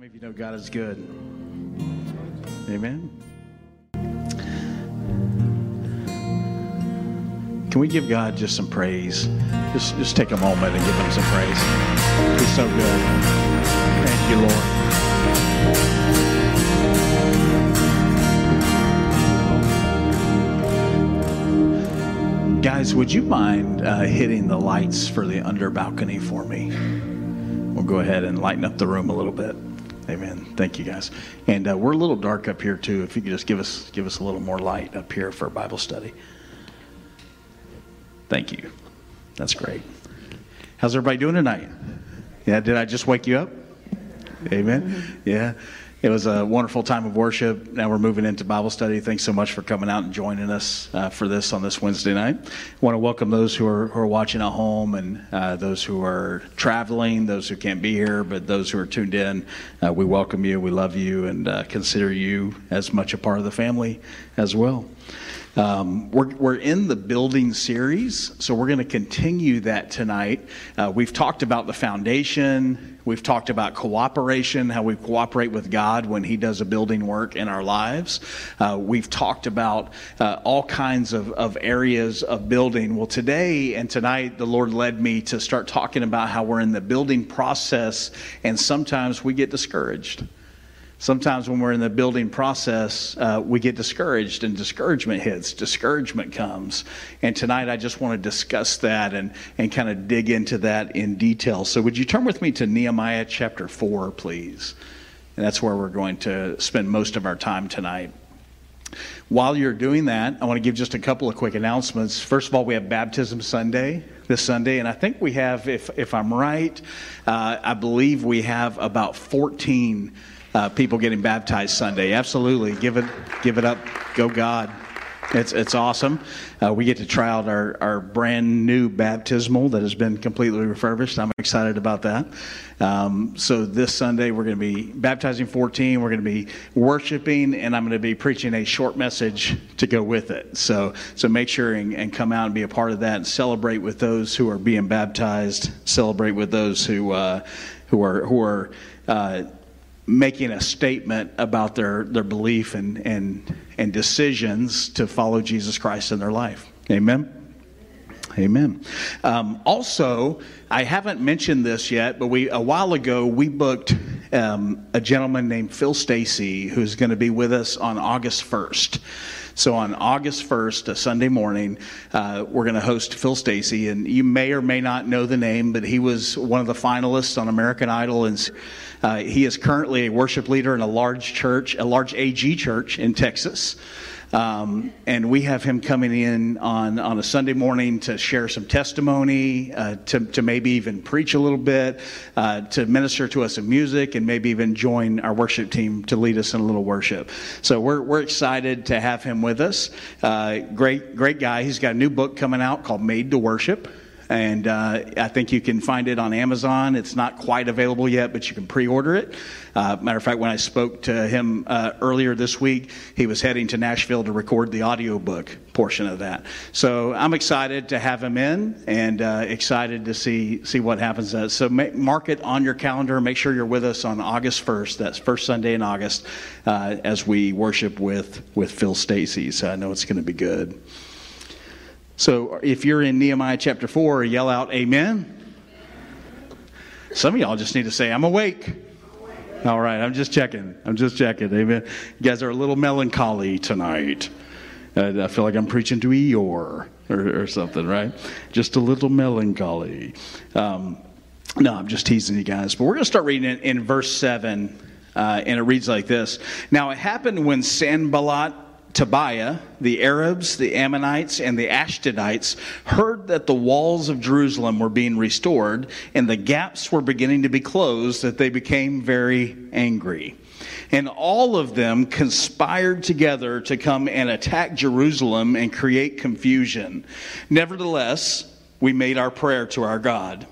many of you know God is good? Amen. Can we give God just some praise? Just, just take a moment and give Him some praise. He's so good. Thank you, Lord. Guys, would you mind uh, hitting the lights for the under balcony for me? We'll go ahead and lighten up the room a little bit. Amen. Thank you, guys. And uh, we're a little dark up here too. If you could just give us give us a little more light up here for Bible study. Thank you. That's great. How's everybody doing tonight? Yeah, did I just wake you up? Amen. Yeah. It was a wonderful time of worship. Now we're moving into Bible study. Thanks so much for coming out and joining us uh, for this on this Wednesday night. I want to welcome those who are, who are watching at home and uh, those who are traveling, those who can't be here, but those who are tuned in. Uh, we welcome you, we love you, and uh, consider you as much a part of the family as well. Um, we're, we're in the building series, so we're going to continue that tonight. Uh, we've talked about the foundation, we've talked about cooperation, how we cooperate with God when He does a building work in our lives. Uh, we've talked about uh, all kinds of, of areas of building. Well, today and tonight, the Lord led me to start talking about how we're in the building process, and sometimes we get discouraged sometimes when we're in the building process, uh, we get discouraged and discouragement hits, discouragement comes. And tonight I just want to discuss that and, and kind of dig into that in detail. So, would you turn with me to Nehemiah chapter 4, please? And that's where we're going to spend most of our time tonight. While you're doing that, I want to give just a couple of quick announcements. First of all, we have Baptism Sunday this Sunday, and I think we have, if, if I'm right, uh, I believe we have about 14 uh, people getting baptized Sunday. Absolutely, give it, give it up. Go God. It's, it's awesome. Uh, we get to try out our, our brand new baptismal that has been completely refurbished. I'm excited about that. Um, so this Sunday, we're going to be baptizing 14. We're going to be worshiping, and I'm going to be preaching a short message to go with it. So, so make sure and, and come out and be a part of that and celebrate with those who are being baptized. Celebrate with those who, uh, who are, who are, uh, making a statement about their, their belief and, and, and decisions to follow Jesus Christ in their life. Amen. Amen. Um, also, I haven't mentioned this yet, but we a while ago we booked um, a gentleman named Phil Stacey who's going to be with us on August first. So on August 1st, a Sunday morning, uh, we're going to host Phil Stacey, and you may or may not know the name, but he was one of the finalists on American Idol, and uh, he is currently a worship leader in a large church, a large AG church in Texas. Um, and we have him coming in on, on a Sunday morning to share some testimony, uh, to, to maybe even preach a little bit, uh, to minister to us in music, and maybe even join our worship team to lead us in a little worship. So we're, we're excited to have him with us. Uh, great, great guy. He's got a new book coming out called Made to Worship and uh, I think you can find it on Amazon. It's not quite available yet, but you can pre-order it. Uh, matter of fact, when I spoke to him uh, earlier this week, he was heading to Nashville to record the audiobook portion of that. So I'm excited to have him in, and uh, excited to see see what happens. Uh, so mark it on your calendar. Make sure you're with us on August 1st. That's first Sunday in August, uh, as we worship with with Phil Stacey. So I know it's going to be good. So if you're in Nehemiah chapter 4, yell out, Amen. Some of y'all just need to say, I'm awake. All right, I'm just checking. I'm just checking. Amen. You guys are a little melancholy tonight. Uh, I feel like I'm preaching to Eeyore or, or something, right? Just a little melancholy. Um, no, I'm just teasing you guys. But we're going to start reading in, in verse 7, uh, and it reads like this Now it happened when Sanballat Tobiah, the Arabs, the Ammonites, and the Ashdodites heard that the walls of Jerusalem were being restored and the gaps were beginning to be closed, that they became very angry. And all of them conspired together to come and attack Jerusalem and create confusion. Nevertheless, we made our prayer to our God.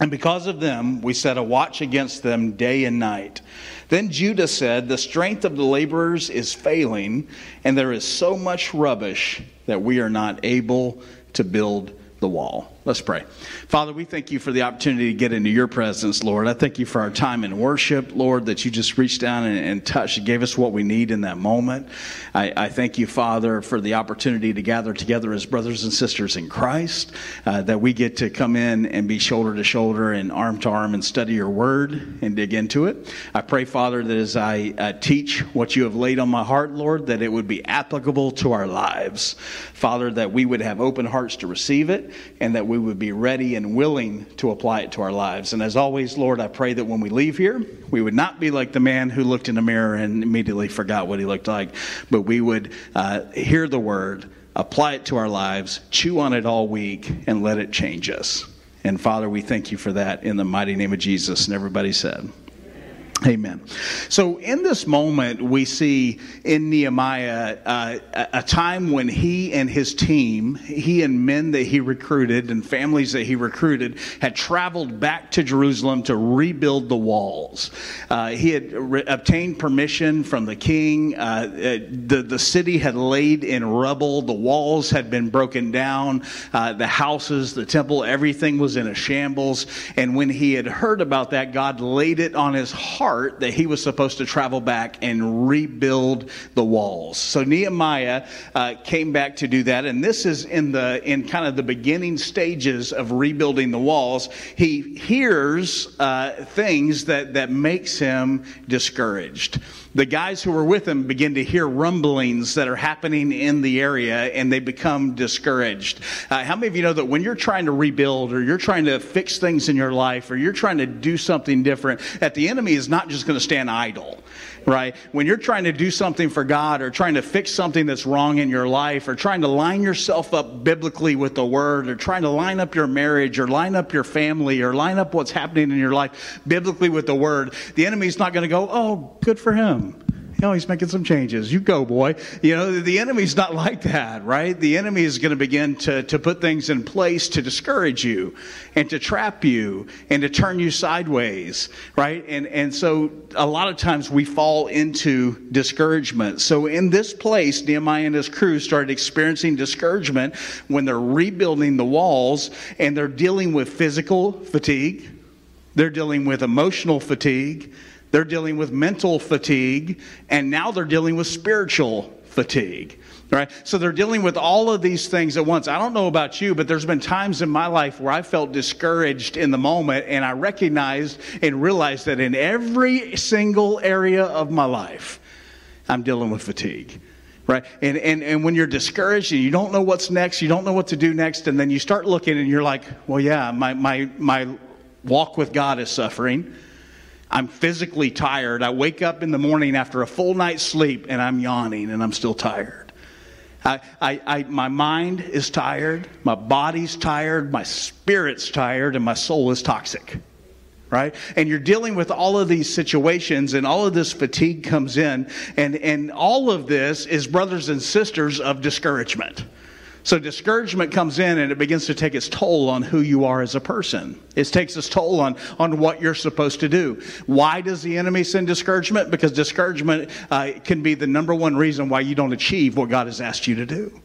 And because of them, we set a watch against them day and night. Then Judah said, The strength of the laborers is failing, and there is so much rubbish that we are not able to build the wall. Let's pray. Father, we thank you for the opportunity to get into your presence, Lord. I thank you for our time in worship, Lord, that you just reached down and, and touched and gave us what we need in that moment. I, I, thank you, Father, for the opportunity to gather together as brothers and sisters in Christ, uh, that we get to come in and be shoulder to shoulder and arm to arm and study your word and dig into it. I pray, Father, that as I uh, teach what you have laid on my heart, Lord, that it would be applicable to our lives. Father, that we would have open hearts to receive it and that we we would be ready and willing to apply it to our lives. And as always, Lord, I pray that when we leave here, we would not be like the man who looked in the mirror and immediately forgot what he looked like, but we would uh, hear the word, apply it to our lives, chew on it all week, and let it change us. And Father, we thank you for that in the mighty name of Jesus. And everybody said, Amen. So, in this moment, we see in Nehemiah uh, a time when he and his team, he and men that he recruited and families that he recruited, had traveled back to Jerusalem to rebuild the walls. Uh, he had re- obtained permission from the king. Uh, uh the, the city had laid in rubble, the walls had been broken down, uh, the houses, the temple, everything was in a shambles. And when he had heard about that, God laid it on his heart that he was supposed to travel back and rebuild the walls. So Nehemiah uh, came back to do that, and this is in the in kind of the beginning stages of rebuilding the walls. He hears uh, things that that makes him discouraged the guys who were with him begin to hear rumblings that are happening in the area and they become discouraged. Uh, how many of you know that when you're trying to rebuild or you're trying to fix things in your life or you're trying to do something different, that the enemy is not just going to stand idle? Right? When you're trying to do something for God or trying to fix something that's wrong in your life or trying to line yourself up biblically with the word or trying to line up your marriage or line up your family or line up what's happening in your life biblically with the word, the enemy's not going to go, oh, good for him you know, he's making some changes. You go, boy. You know, the enemy's not like that, right? The enemy is going to begin to, to put things in place to discourage you and to trap you and to turn you sideways, right? And, and so a lot of times we fall into discouragement. So in this place, Nehemiah and his crew started experiencing discouragement when they're rebuilding the walls and they're dealing with physical fatigue. They're dealing with emotional fatigue they're dealing with mental fatigue, and now they're dealing with spiritual fatigue. Right? So they're dealing with all of these things at once. I don't know about you, but there's been times in my life where I felt discouraged in the moment, and I recognized and realized that in every single area of my life, I'm dealing with fatigue right? And, and, and when you're discouraged and you don't know what's next, you don't know what to do next, and then you start looking and you're like, well, yeah, my, my, my walk with God is suffering. I'm physically tired. I wake up in the morning after a full night's sleep and I'm yawning and I'm still tired. I, I, I, my mind is tired, my body's tired, my spirit's tired, and my soul is toxic. Right? And you're dealing with all of these situations, and all of this fatigue comes in, and, and all of this is brothers and sisters of discouragement. So discouragement comes in and it begins to take its toll on who you are as a person. It takes its toll on, on what you're supposed to do. Why does the enemy send discouragement? Because discouragement uh, can be the number one reason why you don't achieve what God has asked you to do.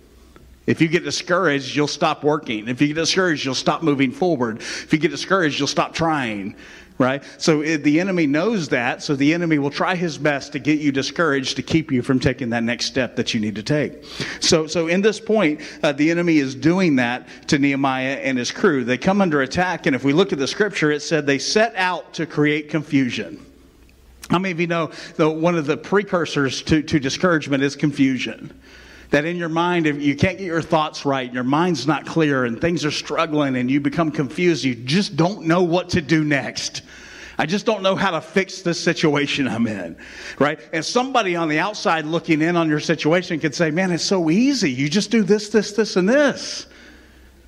If you get discouraged, you'll stop working. If you get discouraged, you'll stop moving forward. If you get discouraged, you'll stop trying right? So it, the enemy knows that, so the enemy will try his best to get you discouraged to keep you from taking that next step that you need to take. So, so in this point, uh, the enemy is doing that to Nehemiah and his crew. They come under attack, and if we look at the scripture, it said they set out to create confusion. How many of you know that one of the precursors to, to discouragement is confusion? That in your mind, if you can't get your thoughts right, your mind's not clear, and things are struggling, and you become confused, you just don't know what to do next. I just don't know how to fix this situation I'm in, right? And somebody on the outside looking in on your situation could say, man, it's so easy. You just do this, this, this, and this.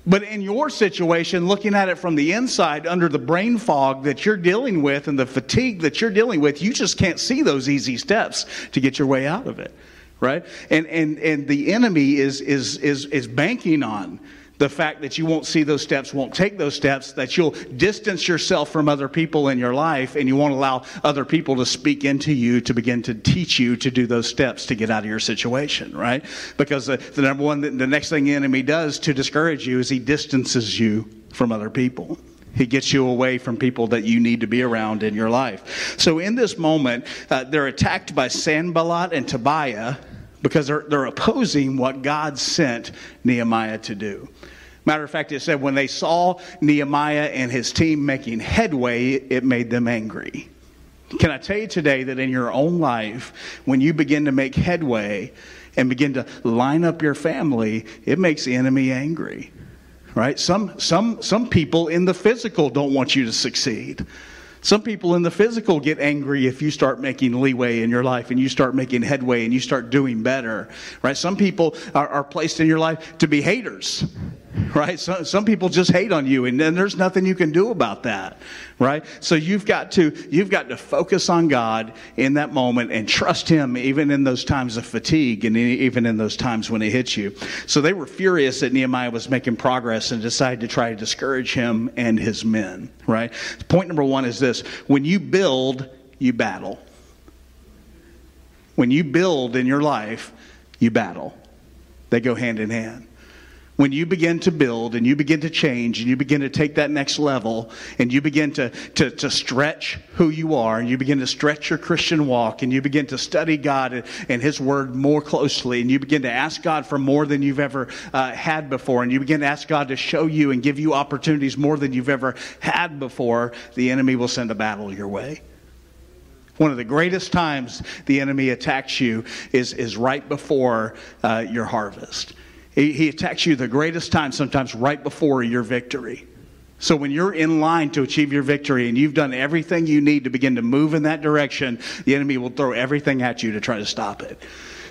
But in your situation, looking at it from the inside under the brain fog that you're dealing with and the fatigue that you're dealing with, you just can't see those easy steps to get your way out of it right? And, and, and the enemy is, is, is, is banking on the fact that you won't see those steps, won't take those steps, that you'll distance yourself from other people in your life, and you won't allow other people to speak into you to begin to teach you to do those steps to get out of your situation, right? Because the, the number one, the next thing the enemy does to discourage you is he distances you from other people. He gets you away from people that you need to be around in your life. So in this moment, uh, they're attacked by Sanballat and Tobiah because they're, they're opposing what God sent Nehemiah to do. Matter of fact, it said when they saw Nehemiah and his team making headway, it made them angry. Can I tell you today that in your own life, when you begin to make headway and begin to line up your family, it makes the enemy angry. Right? Some, some, some people in the physical don't want you to succeed. Some people in the physical get angry if you start making leeway in your life and you start making headway and you start doing better, right? Some people are, are placed in your life to be haters, right? So, some people just hate on you and then there's nothing you can do about that, right? So you've got to, you've got to focus on God in that moment and trust Him even in those times of fatigue and even in those times when it hits you. So they were furious that Nehemiah was making progress and decided to try to discourage him and his men, right? Point number one is this when you build, you battle. When you build in your life, you battle. They go hand in hand when you begin to build and you begin to change and you begin to take that next level and you begin to, to, to stretch who you are and you begin to stretch your Christian walk and you begin to study God and, His Word more closely and you begin to ask God for more than you've ever uh, had before and you begin to ask God to show you and give you opportunities more than you've ever had before, the enemy will send a battle your way. One of the greatest times the enemy attacks you is, is right before uh, your harvest. He, he attacks you the greatest time, sometimes right before your victory. So when you're in line to achieve your victory and you've done everything you need to begin to move in that direction, the enemy will throw everything at you to try to stop it.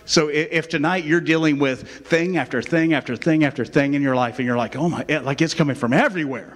So if tonight you're dealing with thing after thing after thing after thing in your life and you're like, "Oh my, like it's coming from everywhere."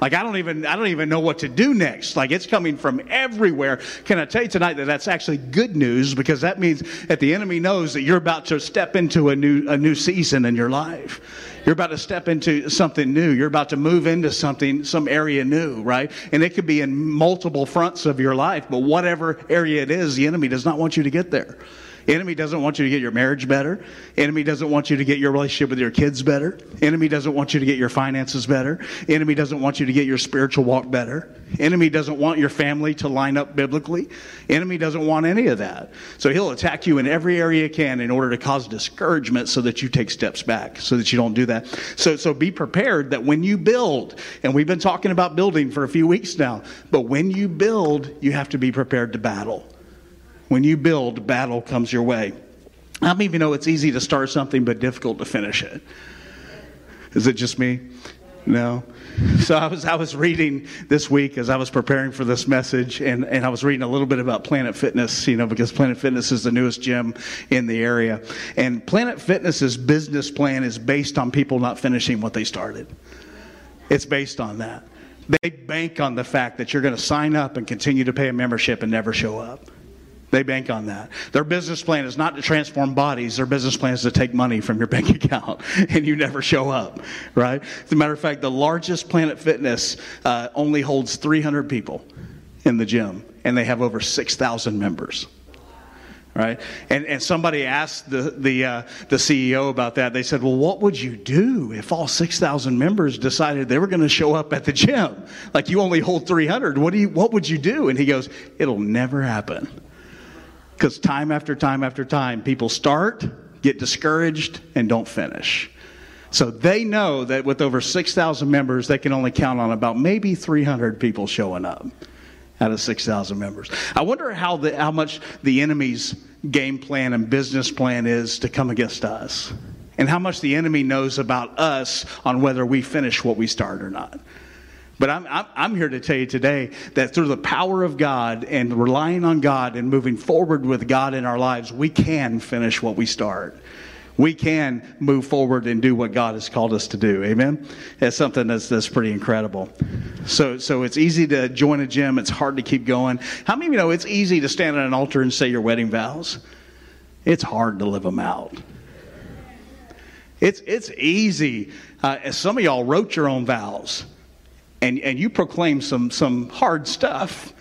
Like I don't even I don't even know what to do next. Like it's coming from everywhere. Can I tell you tonight that that's actually good news because that means that the enemy knows that you're about to step into a new a new season in your life. You're about to step into something new. You're about to move into something some area new, right? And it could be in multiple fronts of your life, but whatever area it is, the enemy does not want you to get there. Enemy doesn't want you to get your marriage better. Enemy doesn't want you to get your relationship with your kids better. Enemy doesn't want you to get your finances better. Enemy doesn't want you to get your spiritual walk better. Enemy doesn't want your family to line up biblically. Enemy doesn't want any of that. So he'll attack you in every area he can in order to cause discouragement so that you take steps back, so that you don't do that. So, so be prepared that when you build, and we've been talking about building for a few weeks now, but when you build, you have to be prepared to battle. When you build, battle comes your way. How many of you know it's easy to start something but difficult to finish it? Is it just me? No. So I was I was reading this week as I was preparing for this message, and, and I was reading a little bit about Planet Fitness, you know, because Planet Fitness is the newest gym in the area. And Planet Fitness's business plan is based on people not finishing what they started. It's based on that. They bank on the fact that you're going to sign up and continue to pay a membership and never show up. They bank on that. Their business plan is not to transform bodies. Their business plan is to take money from your bank account and you never show up, right? As a matter of fact, the largest Planet Fitness uh, only holds 300 people in the gym and they have over 6,000 members. Right, and and somebody asked the the uh, the CEO about that. They said, "Well, what would you do if all six thousand members decided they were going to show up at the gym? Like you only hold three hundred. What do you? What would you do?" And he goes, "It'll never happen." Because time after time after time, people start, get discouraged, and don't finish. So they know that with over 6,000 members, they can only count on about maybe 300 people showing up out of 6,000 members. I wonder how, the, how much the enemy's game plan and business plan is to come against us, and how much the enemy knows about us on whether we finish what we start or not. But I'm, I'm, here to tell you today that through the power of God and relying on God and moving forward with God in our lives, we can finish what we start. We can move forward and do what God has called us to do. Amen? That's something that's, that's pretty incredible. So, so it's easy to join a gym. It's hard to keep going. How many of you know it's easy to stand on an altar and say your wedding vows? It's hard to live them out. It's, it's easy. Uh, some of y'all wrote your own vows, and, and you proclaimed some, some hard stuff.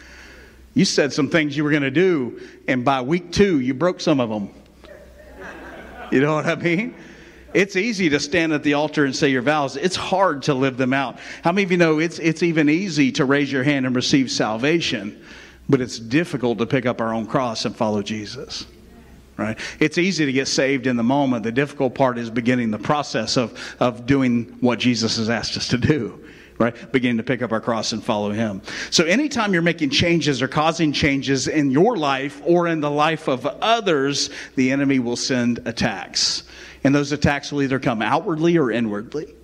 You said some things you were going to do, and by week two, you broke some of them. You know what I mean? It's easy to stand at the altar and say your vows. It's hard to live them out. How many of you know it's, it's even easy to raise your hand and receive salvation, but it's difficult to pick up our own cross and follow Jesus? right? It's easy to get saved in the moment. The difficult part is beginning the process of, of doing what Jesus has asked us to do. Right? Beginning to pick up our cross and follow Him. So, anytime you're making changes or causing changes in your life or in the life of others, the enemy will send attacks. And those attacks will either come outwardly or inwardly.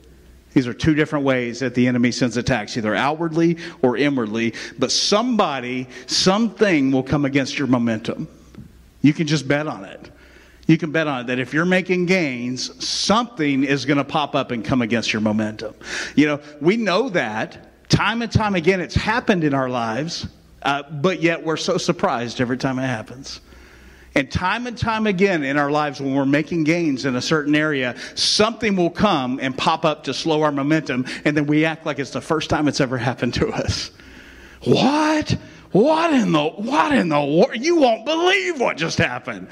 These are two different ways that the enemy sends attacks, either outwardly or inwardly. But somebody, something will come against your momentum. You can just bet on it. You can bet on it that if you're making gains, something is going to pop up and come against your momentum. You know, we know that time and time again, it's happened in our lives, uh, but yet we're so surprised every time it happens. And time and time again in our lives, when we're making gains in a certain area, something will come and pop up to slow our momentum, and then we act like it's the first time it's ever happened to us. What? What in the what in the world? You won't believe what just happened.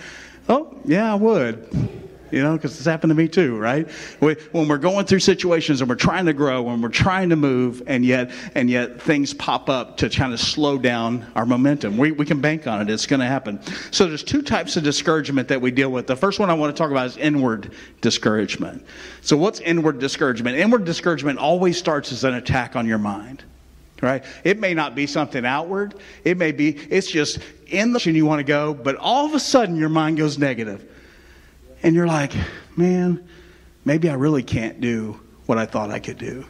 Oh, yeah, I would. You know, because it's happened to me too, right? when we're going through situations and we're trying to grow and we're trying to move, and yet and yet things pop up to kind of slow down our momentum. We, we can bank on it. It's going to happen. So there's two types of discouragement that we deal with. The first one I want to talk about is inward discouragement. So what's inward discouragement? Inward discouragement always starts as an attack on your mind right? It may not be something outward. It may be, it's just in the direction you want to go, but all of a sudden your mind goes negative. And you're like, man, maybe I really can't do what I thought I could do.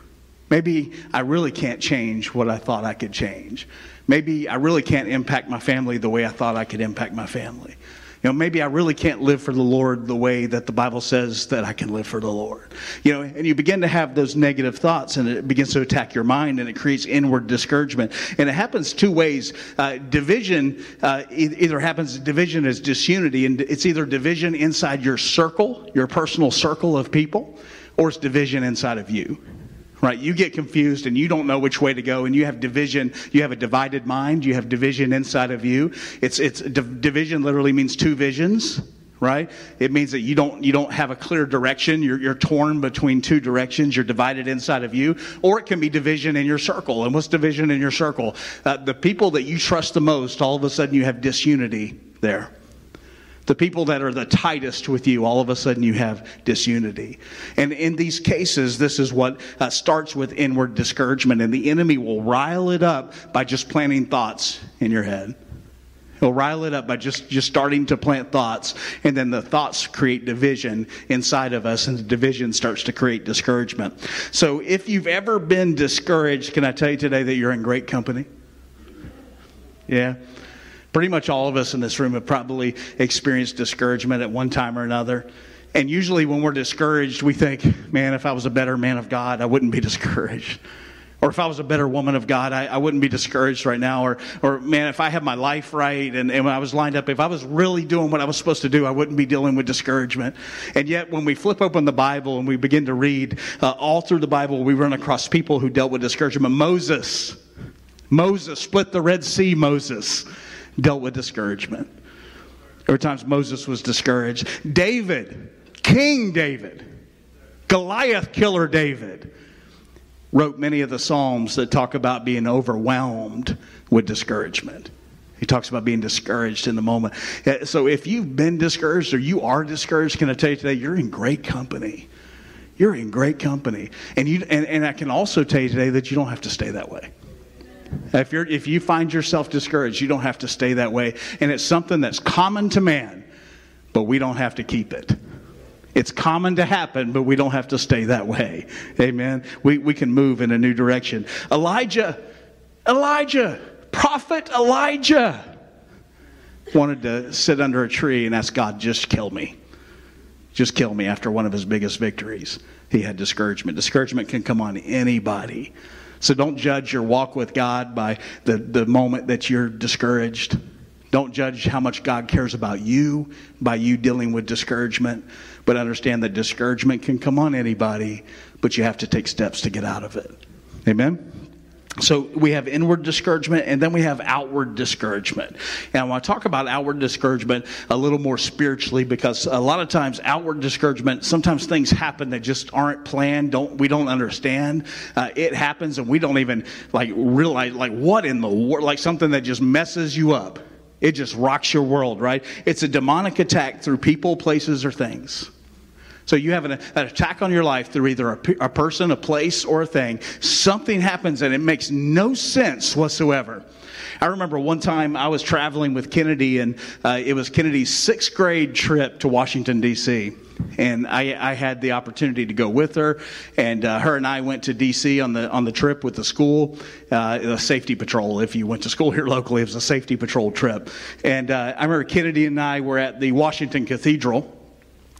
Maybe I really can't change what I thought I could change. Maybe I really can't impact my family the way I thought I could impact my family. You know, maybe I really can't live for the Lord the way that the Bible says that I can live for the Lord. You know, and you begin to have those negative thoughts and it begins to attack your mind and it creates inward discouragement. And it happens two ways. Uh, division uh, either happens, division is disunity, and it's either division inside your circle, your personal circle of people, or it's division inside of you right? You get confused and you don't know which way to go, and you have division. You have a divided mind. You have division inside of you. It's it's division literally means two visions, right? It means that you don't you don't have a clear direction. You're you're torn between two directions. You're divided inside of you, or it can be division in your circle. And what's division in your circle? Uh, the people that you trust the most, all of a sudden you have disunity there the people that are the tightest with you, all of a sudden you have disunity. And in these cases, this is what uh, starts with inward discouragement, and the enemy will rile it up by just planting thoughts in your head. He'll rile it up by just, just starting to plant thoughts, and then the thoughts create division inside of us, and the division starts to create discouragement. So, if you've ever been discouraged, can I tell you today that you're in great company? Yeah. Pretty much all of us in this room have probably experienced discouragement at one time or another. And usually, when we're discouraged, we think, man, if I was a better man of God, I wouldn't be discouraged. Or if I was a better woman of God, I, I wouldn't be discouraged right now. Or, or man, if I had my life right and, and when I was lined up, if I was really doing what I was supposed to do, I wouldn't be dealing with discouragement. And yet, when we flip open the Bible and we begin to read, uh, all through the Bible, we run across people who dealt with discouragement. Moses, Moses split the Red Sea, Moses dealt with discouragement. There were times Moses was discouraged. David, King David, Goliath killer David, wrote many of the Psalms that talk about being overwhelmed with discouragement. He talks about being discouraged in the moment. Eh, so if you've been discouraged or you are discouraged, can I tell you today, you're in great company. You're in great company. And, you, and, and I can also tell you today that you don't have to stay that way. If, you're, if you find yourself discouraged, you don't have to stay that way. And it's something that's common to man, but we don't have to keep it. It's common to happen, but we don't have to stay that way. Amen. We, we can move in a new direction. Elijah, Elijah, prophet Elijah wanted to sit under a tree and ask God, just kill me. Just kill me after one of his biggest victories. He had discouragement. Discouragement can come on anybody. So don't judge your walk with God by the, the moment that you're discouraged. Don't judge how much God cares about you by you dealing with discouragement, but understand that discouragement can come on anybody, but you have to take steps to get out of it. Amen? So we have inward discouragement and then we have outward discouragement. And I want to talk about outward discouragement a little more spiritually because a lot of times outward discouragement, sometimes things happen that just aren't planned. Don't, we don't understand. Uh, it happens and we don't even like realize like what in the world, like something that just messes you up. It just rocks your world, right? It's a demonic attack through people, places, or things. So you have an, an, attack on your life through either a, a, person, a place, or a thing. Something happens and it makes no sense whatsoever. I remember one time I was traveling with Kennedy, and uh, it was Kennedy's sixth grade trip to Washington, D.C. And I, I had the opportunity to go with her, and uh, her and I went to D.C. on the on the trip with the school, uh, a safety patrol. If you went to school here locally, it was a safety patrol trip. And uh, I remember Kennedy and I were at the Washington Cathedral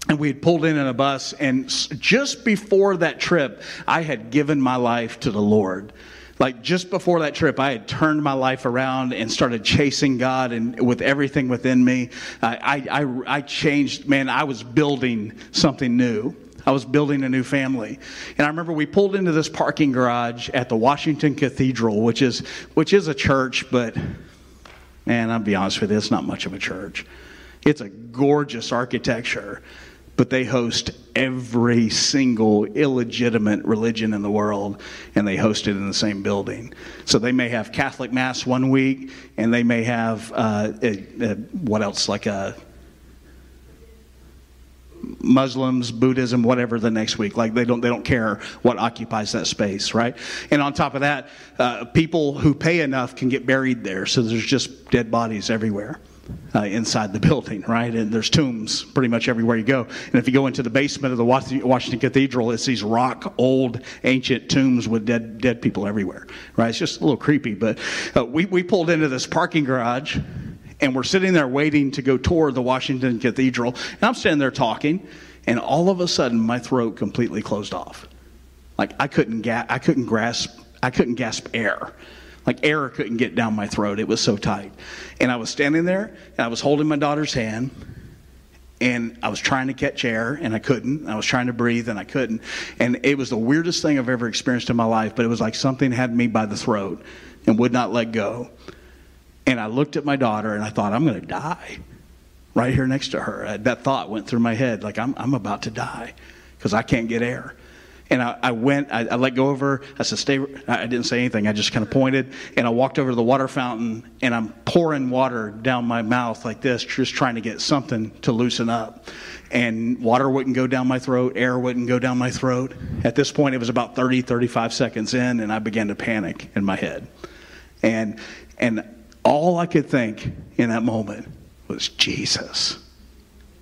and we had pulled in in a bus and just before that trip i had given my life to the lord. Like just before that trip i had turned my life around and started chasing god and with everything within me. I, I, I changed man i was building something new. I was building a new family. And i remember we pulled into this parking garage at the washington cathedral which is which is a church but man i'll be honest with you it's not much of a church. It's a gorgeous architecture but they host every single illegitimate religion in the world and they host it in the same building so they may have catholic mass one week and they may have uh, a, a, what else like a Muslims, Buddhism, whatever the next week. Like they don't they don't care what occupies that space, right? And on top of that, uh, people who pay enough can get buried there. So there's just dead bodies everywhere uh, inside the building, right? And there's tombs pretty much everywhere you go. And if you go into the basement of the Washington Cathedral, it's these rock, old, ancient tombs with dead, dead people everywhere, right? It's just a little creepy. But uh, we, we pulled into this parking garage and we're sitting there waiting to go tour the Washington Cathedral. And I'm standing there talking, and all of a sudden my throat completely closed off. Like I couldn't, ga- I couldn't grasp, I couldn't gasp air. Like air couldn't get down my throat. It was so tight. And I was standing there and I was holding my daughter's hand and I was trying to catch air and I couldn't. I was trying to breathe and I couldn't. And it was the weirdest thing I've ever experienced in my life, but it was like something had me by the throat and would not let go. And I looked at my daughter and I thought, I'm going to die right here next to her. That thought went through my head like, I'm, I'm about to die because I can't get air. And I, I went, I, I, let go of her. I said, stay. I didn't say anything. I just kind of pointed. And I walked over to the water fountain and I'm pouring water down my mouth like this, just trying to get something to loosen up. And water wouldn't go down my throat, air wouldn't go down my throat. At this point, it was about 30, 35 seconds in, and I began to panic in my head. And, and all I could think in that moment was Jesus.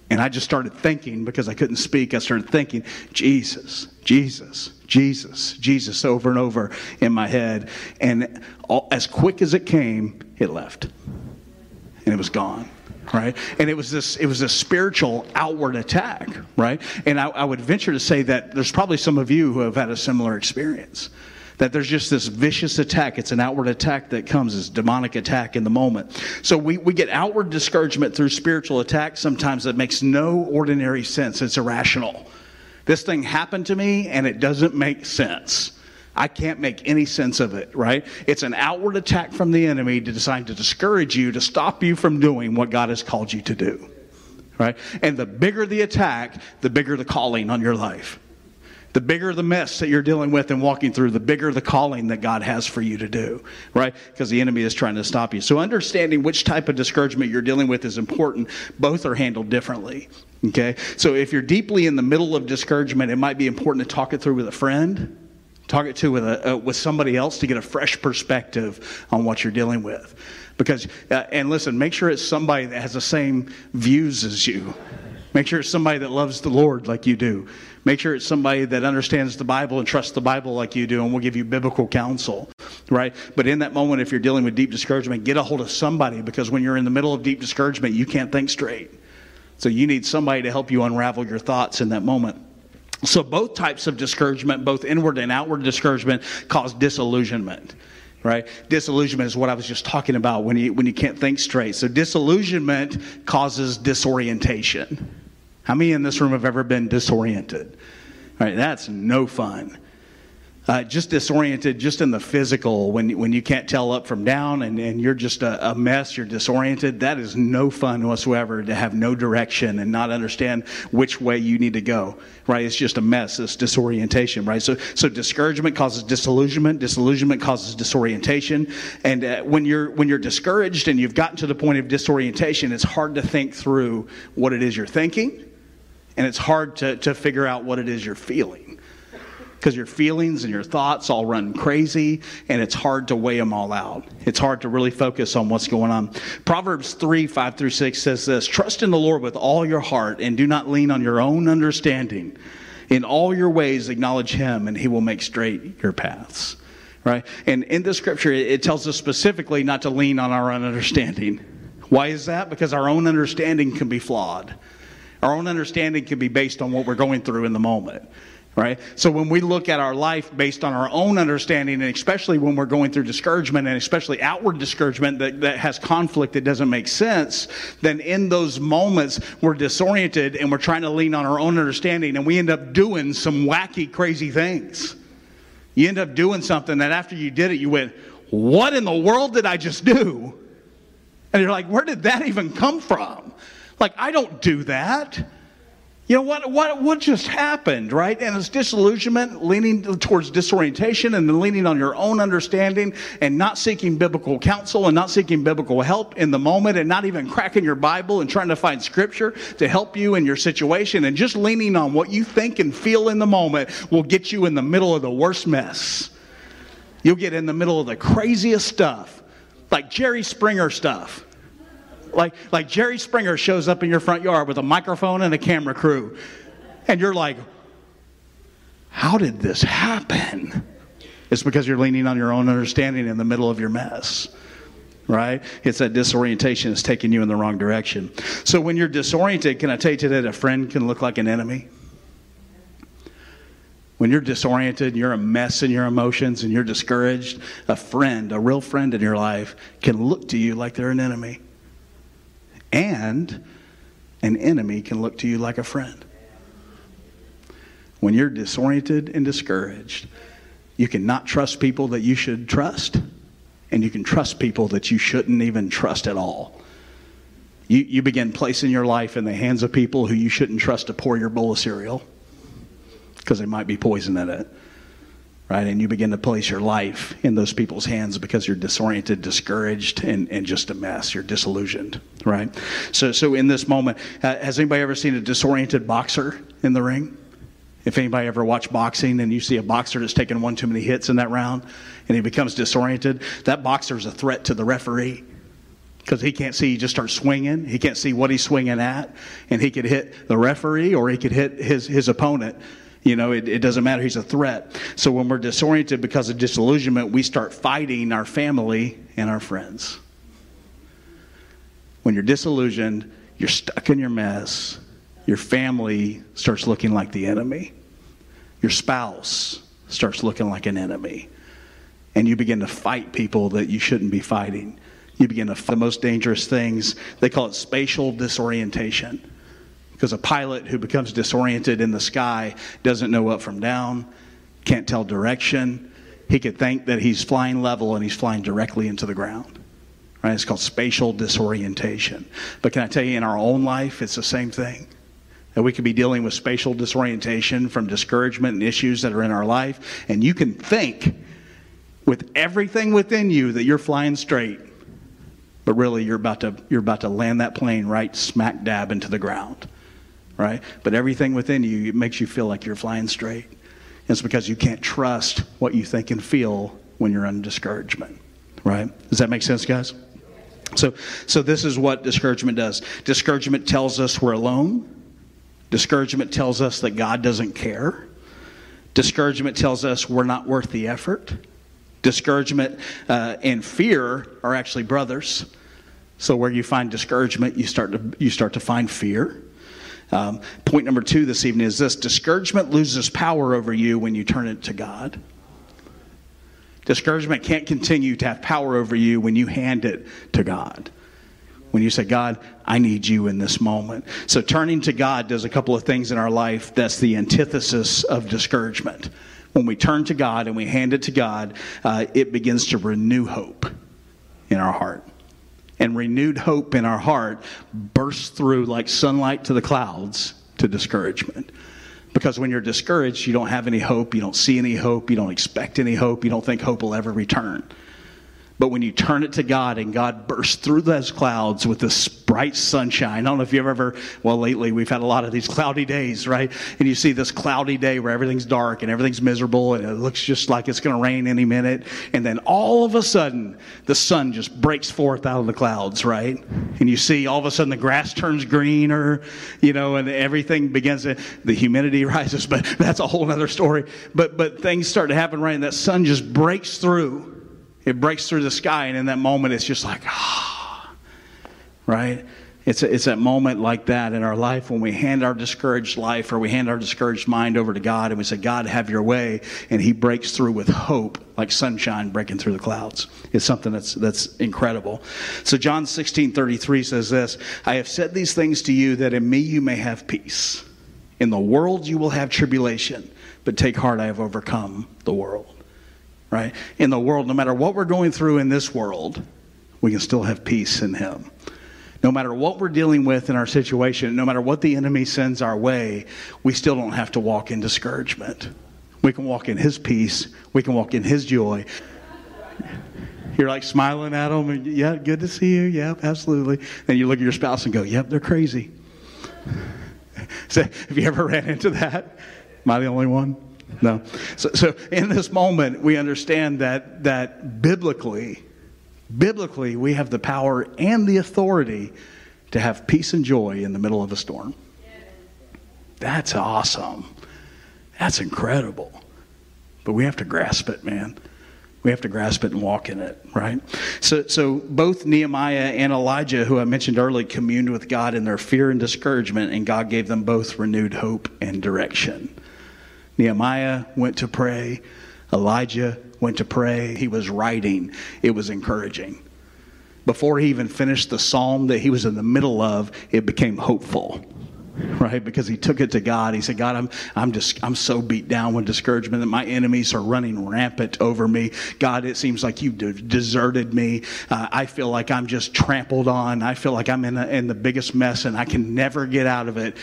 And I just started thinking because I couldn't speak. I started thinking, Jesus, Jesus, Jesus, Jesus over and over in my head. And all, as quick as it came, it left. And it was gone. Right? And it was this it was a spiritual outward attack, right? And I, I would venture to say that there's probably some of you who have had a similar experience that there's just this vicious attack. It's an outward attack that comes as demonic attack in the moment. So we, we get outward discouragement through spiritual attack sometimes that makes no ordinary sense. It's irrational. This thing happened to me and it doesn't make sense. I can't make any sense of it, right? It's an outward attack from the enemy to decide to discourage you, to stop you from doing what God has called you to do, right? And the bigger the attack, the bigger the calling on your life. The bigger the mess that you're dealing with and walking through, the bigger the calling that God has for you to do, right? Because the enemy is trying to stop you. So understanding which type of discouragement you're dealing with is important. Both are handled differently. Okay? So if you're deeply in the middle of discouragement, it might be important to talk it through with a friend, talk it to with, a, uh, with somebody else to get a fresh perspective on what you're dealing with. Because, uh, and listen, make sure it's somebody that has the same views as you. Make sure it's somebody that loves the Lord like you do. Make sure it's somebody that understands the Bible and trusts the Bible like you do and we'll give you biblical counsel, right? But in that moment, if you're dealing with deep discouragement, get a hold of somebody because when you're in the middle of deep discouragement, you can't think straight. So you need somebody to help you unravel your thoughts in that moment. So both types of discouragement, both inward and outward discouragement, cause disillusionment. right? Disillusionment is what I was just talking about when you, when you can't think straight. So disillusionment causes disorientation. How many in this room have ever been disoriented? All right, that's no fun uh, just disoriented just in the physical when, when you can't tell up from down and, and you're just a, a, mess, you're disoriented. That is no fun whatsoever to have no direction and not understand which way you need to go, right? It's just a mess. It's disorientation, right? So, so discouragement causes disillusionment. Disillusionment causes disorientation. And uh, when, you're, when you're discouraged and you've gotten to the point of disorientation, it's hard to think through what it is you're thinking and it's hard to, to figure out what it is you're feeling because your feelings and your thoughts all run crazy and it's hard to weigh them all out. It's hard to really focus on what's going on. Proverbs 3 5 through 6 says this Trust in the Lord with all your heart and do not lean on your own understanding. In all your ways, acknowledge him, and he will make straight your paths. Right? And in the scripture, it tells us specifically not to lean on our own understanding. Why is that? Because our own understanding can be flawed. Our own understanding can be based on what we're going through in the moment right? So when we look at our life based on our own understanding, and especially when we're going through discouragement, and especially outward discouragement that, that has conflict that doesn't make sense, then in those moments we're disoriented and we're trying to lean on our own understanding, and we end up doing some wacky, crazy things. You end up doing something that after you did it, you went, What in the world did I just do? And you're like, Where did that even come from? Like, I don't do that. You know, what, what, what just happened, right? And it's disillusionment, leaning towards disorientation, and then leaning on your own understanding and not seeking biblical counsel and not seeking biblical help in the moment and not even cracking your Bible and trying to find scripture to help you in your situation and just leaning on what you think and feel in the moment will get you in the middle of the worst mess. You'll get in the middle of the craziest stuff, like Jerry Springer stuff. Like, like Jerry Springer shows up in your front yard with a microphone and a camera crew. And you're like, how did this happen? It's because you're leaning on your own understanding in the middle of your mess. Right? It's that disorientation that's taking you in the wrong direction. So when you're disoriented, can I tell you today that a friend can look like an enemy? When you're disoriented, you're a mess in your emotions, and you're discouraged, a friend, a real friend in your life, can look to you like they're an enemy. And an enemy can look to you like a friend. When you're disoriented and discouraged, you cannot trust people that you should trust, and you can trust people that you shouldn't even trust at all. You, you begin placing your life in the hands of people who you shouldn't trust to pour your bowl of cereal because they might be poison in it right? And you begin to place your life in those people's hands because you're disoriented, discouraged, and, and just a mess. You're disillusioned, right? So, so in this moment, uh, has anybody ever seen a disoriented boxer in the ring? If anybody ever watched boxing and you see a boxer that's taken one too many hits in that round and he becomes disoriented, that boxer is a threat to the referee because he can't see. He just starts swinging. He can't see what he's swinging at, and he could hit the referee or he could hit his his opponent you know, it, it, doesn't matter. He's a threat. So when we're disoriented because of disillusionment, we start fighting our family and our friends. When you're disillusioned, you're stuck in your mess. Your family starts looking like the enemy. Your spouse starts looking like an enemy. And you begin to fight people that you shouldn't be fighting. You begin to fight the most dangerous things. They call it spatial disorientation because a pilot who becomes disoriented in the sky doesn't know up from down, can't tell direction. He could think that he's flying level and he's flying directly into the ground. Right? It's called spatial disorientation. But can I tell you, in our own life, it's the same thing. That we could be dealing with spatial disorientation from discouragement and issues that are in our life, and you can think with everything within you that you're flying straight, but really you're about to you're about to land that plane right smack dab into the ground right? But everything within you makes you feel like you're flying straight. It's because you can't trust what you think and feel when you're under discouragement, right? Does that make sense, guys? So, so this is what discouragement does. Discouragement tells us we're alone. Discouragement tells us that God doesn't care. Discouragement tells us we're not worth the effort. Discouragement uh, and fear are actually brothers. So where you find discouragement, you start to you start to find fear. Um, point number two this evening is this discouragement loses power over you when you turn it to God. Discouragement can't continue to have power over you when you hand it to God. When you say, God, I need you in this moment. So turning to God does a couple of things in our life that's the antithesis of discouragement. When we turn to God and we hand it to God, uh, it begins to renew hope in our heart. And renewed hope in our heart bursts through like sunlight to the clouds to discouragement. Because when you're discouraged, you don't have any hope, you don't see any hope, you don't expect any hope, you don't think hope will ever return. But when you turn it to God and God bursts through those clouds with this bright sunshine, I don't know if you've ever, well, lately we've had a lot of these cloudy days, right? And you see this cloudy day where everything's dark and everything's miserable and it looks just like it's going to rain any minute. And then all of a sudden, the sun just breaks forth out of the clouds, right? And you see all of a sudden the grass turns greener, you know, and everything begins to, the humidity rises, but that's a whole other story. But, but things start to happen, right? And that sun just breaks through it breaks through the sky, and in that moment, it's just like, ah, right? It's, a, it's that moment like that in our life when we hand our discouraged life or we hand our discouraged mind over to God and we say, God, have your way. And He breaks through with hope, like sunshine breaking through the clouds. It's something that's, that's incredible. So, John 16 33 says this I have said these things to you that in me you may have peace. In the world you will have tribulation, but take heart, I have overcome the world right? In the world, no matter what we're going through in this world, we can still have peace in Him. No matter what we're dealing with in our situation, no matter what the enemy sends our way, we still don't have to walk in discouragement. We can walk in His peace, we can walk in His joy. You're like smiling at them, and yeah, good to see you. Yep, absolutely. Then you look at your spouse and go, yep, they're crazy. so, have you ever ran into that? Am I the only one? No. So, so in this moment, we understand that, that biblically, biblically, we have the power and the authority to have peace and joy in the middle of a storm. That's awesome. That's incredible. But we have to grasp it, man. We have to grasp it and walk in it, right? So, so both Nehemiah and Elijah, who I mentioned earlier, communed with God in their fear and discouragement, and God gave them both renewed hope and direction. Nehemiah went to pray. Elijah went to pray. He was writing. It was encouraging. Before he even finished the psalm that he was in the middle of, it became hopeful. Right? Because he took it to God. He said, God, I'm, I'm just, I'm so beat down with discouragement that my enemies are running rampant over me. God, it seems like you've deserted me. Uh, I feel like I'm just trampled on. I feel like I'm in, a, in the biggest mess and I can never get out of it.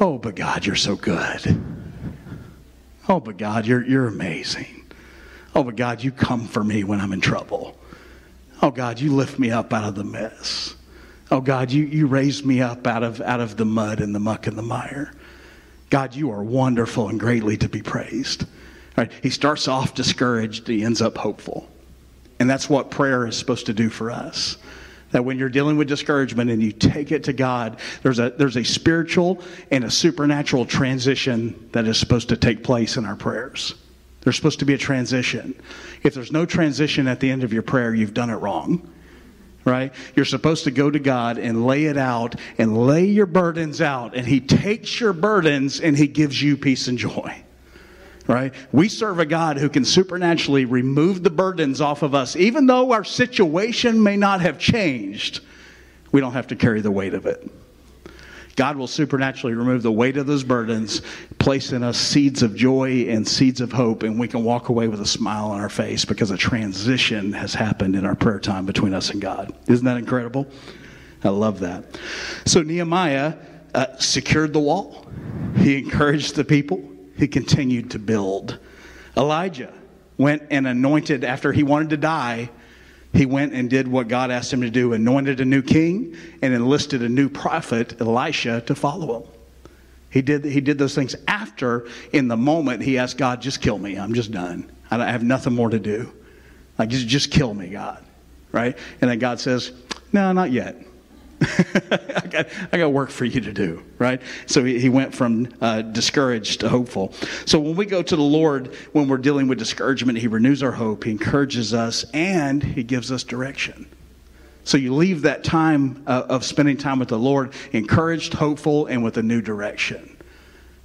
Oh, but God, you're so good. Oh, but God, you're, you're amazing. Oh, but God, you come for me when I'm in trouble. Oh, God, you lift me up out of the mess. Oh, God, you, you raise me up out of, out of the mud and the muck and the mire. God, you are wonderful and greatly to be praised. Right? He starts off discouraged, he ends up hopeful. And that's what prayer is supposed to do for us. That when you're dealing with discouragement and you take it to God, there's a, there's a spiritual and a supernatural transition that is supposed to take place in our prayers. There's supposed to be a transition. If there's no transition at the end of your prayer, you've done it wrong. Right? You're supposed to go to God and lay it out and lay your burdens out, and He takes your burdens and He gives you peace and joy right? We serve a God who can supernaturally remove the burdens off of us. Even though our situation may not have changed, we don't have to carry the weight of it. God will supernaturally remove the weight of those burdens, place in us seeds of joy and seeds of hope, and we can walk away with a smile on our face because a transition has happened in our prayer time between us and God. Isn't that incredible? I love that. So Nehemiah uh, secured the wall, he encouraged the people he continued to build. Elijah went and anointed after he wanted to die. He went and did what God asked him to do, anointed a new king and enlisted a new prophet, Elisha, to follow him. He did, he did those things after, in the moment, he asked God, just kill me. I'm just done. I have nothing more to do. Like, just, just kill me, God. Right? And then God says, no, not yet. I, got, I got work for you to do, right? So he, he went from uh, discouraged to hopeful. So when we go to the Lord, when we're dealing with discouragement, He renews our hope, He encourages us, and He gives us direction. So you leave that time uh, of spending time with the Lord encouraged, hopeful, and with a new direction.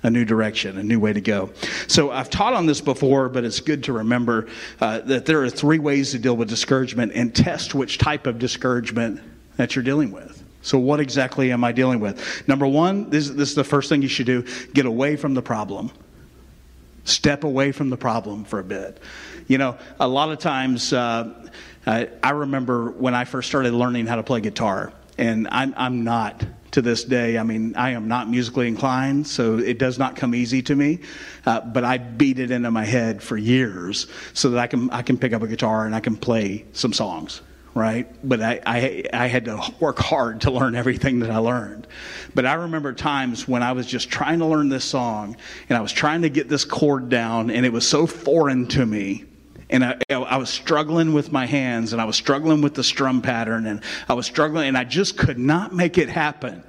a new direction, a new way to go. So I've taught on this before, but it's good to remember uh, that there are three ways to deal with discouragement and test which type of discouragement that you're dealing with. So, what exactly am I dealing with? Number one, this, this is the first thing you should do get away from the problem. Step away from the problem for a bit. You know, a lot of times, uh, I, I remember when I first started learning how to play guitar, and I'm, I'm not to this day. I mean, I am not musically inclined, so it does not come easy to me. Uh, but I beat it into my head for years so that I can I can pick up a guitar and I can play some songs right? But I, I, I, had to work hard to learn everything that I learned. But I remember times when I was just trying to learn this song and I was trying to get this chord down and it was so foreign to me. And I, I was struggling with my hands and I was struggling with the strum pattern and I was struggling and I just could not make it happen.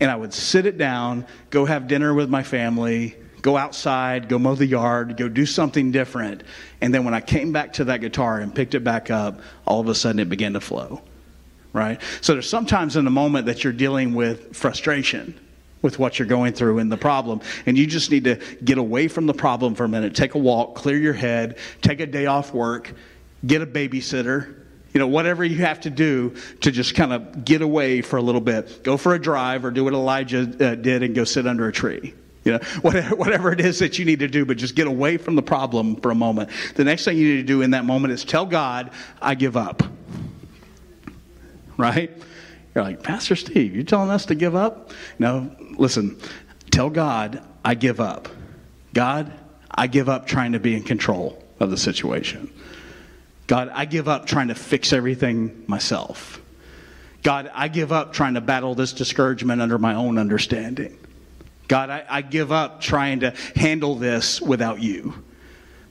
And I would sit it down, go have dinner with my family, go outside, go mow the yard, go do something different. And then when I came back to that guitar and picked it back up, all of a sudden it began to flow. Right? So there's sometimes in the moment that you're dealing with frustration with what you're going through and the problem. And you just need to get away from the problem for a minute. Take a walk, clear your head, take a day off work, get a babysitter, you know, whatever you have to do to just kind of get away for a little bit. Go for a drive or do what Elijah uh, did and go sit under a tree. You know, whatever, whatever it is that you need to do, but just get away from the problem for a moment. The next thing you need to do in that moment is tell God, I give up. Right? You're like, Pastor Steve, you're telling us to give up? No, listen, tell God, I give up. God, I give up trying to be in control of the situation. God, I give up trying to fix everything myself. God, I give up trying to battle this discouragement under my own understanding. God, I, I give up trying to handle this without you.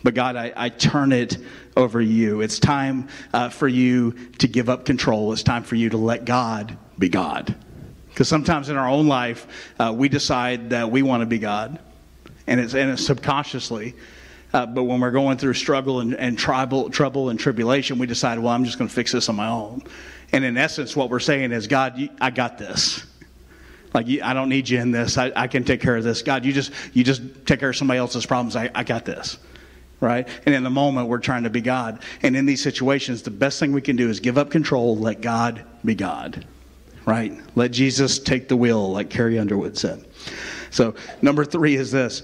But God, I, I, turn it over you. It's time uh, for you to give up control. It's time for you to let God be God. Because sometimes in our own life, uh, we decide that we want to be God, and it's, and it's subconsciously. Uh, but when we're going through struggle and, and tribal, trouble and tribulation, we decide, well, I'm just going to fix this on my own. And in essence, what we're saying is, God, I got this. Like, I don't need you in this. I, I, can take care of this. God, you just, you just take care of somebody else's problems. I, I got this. Right? And in the moment, we're trying to be God. And in these situations, the best thing we can do is give up control, let God be God. Right? Let Jesus take the wheel, like Carrie Underwood said. So, number three is this